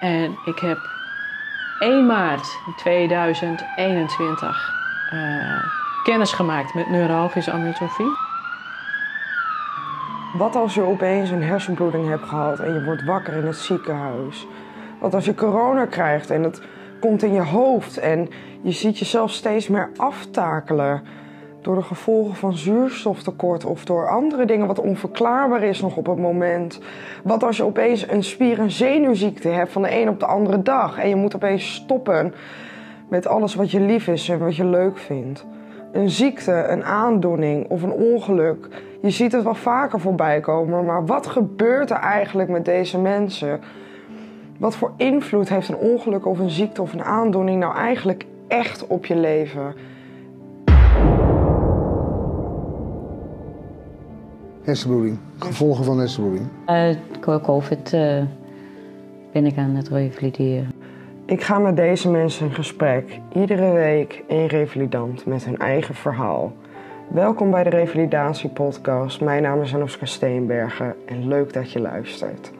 En ik heb 1 maart 2021 uh, kennis gemaakt met neuralgische amyotrofie. Wat als je opeens een hersenbloeding hebt gehad en je wordt wakker in het ziekenhuis? Wat als je corona krijgt en het komt in je hoofd en je ziet jezelf steeds meer aftakelen door de gevolgen van zuurstoftekort of door andere dingen wat onverklaarbaar is nog op het moment. Wat als je opeens een spier- en zenuwziekte hebt van de een op de andere dag en je moet opeens stoppen met alles wat je lief is en wat je leuk vindt. Een ziekte, een aandoening of een ongeluk. Je ziet het wel vaker voorbij komen, maar wat gebeurt er eigenlijk met deze mensen? Wat voor invloed heeft een ongeluk of een ziekte of een aandoening nou eigenlijk echt op je leven? Hersenbloeding, gevolgen van hersenbloeding. Uh, COVID uh, ben ik aan het revalideren. Ik ga met deze mensen in gesprek, iedere week één revalidant met hun eigen verhaal. Welkom bij de Revalidatie Podcast. Mijn naam is Anoska Steenbergen en leuk dat je luistert.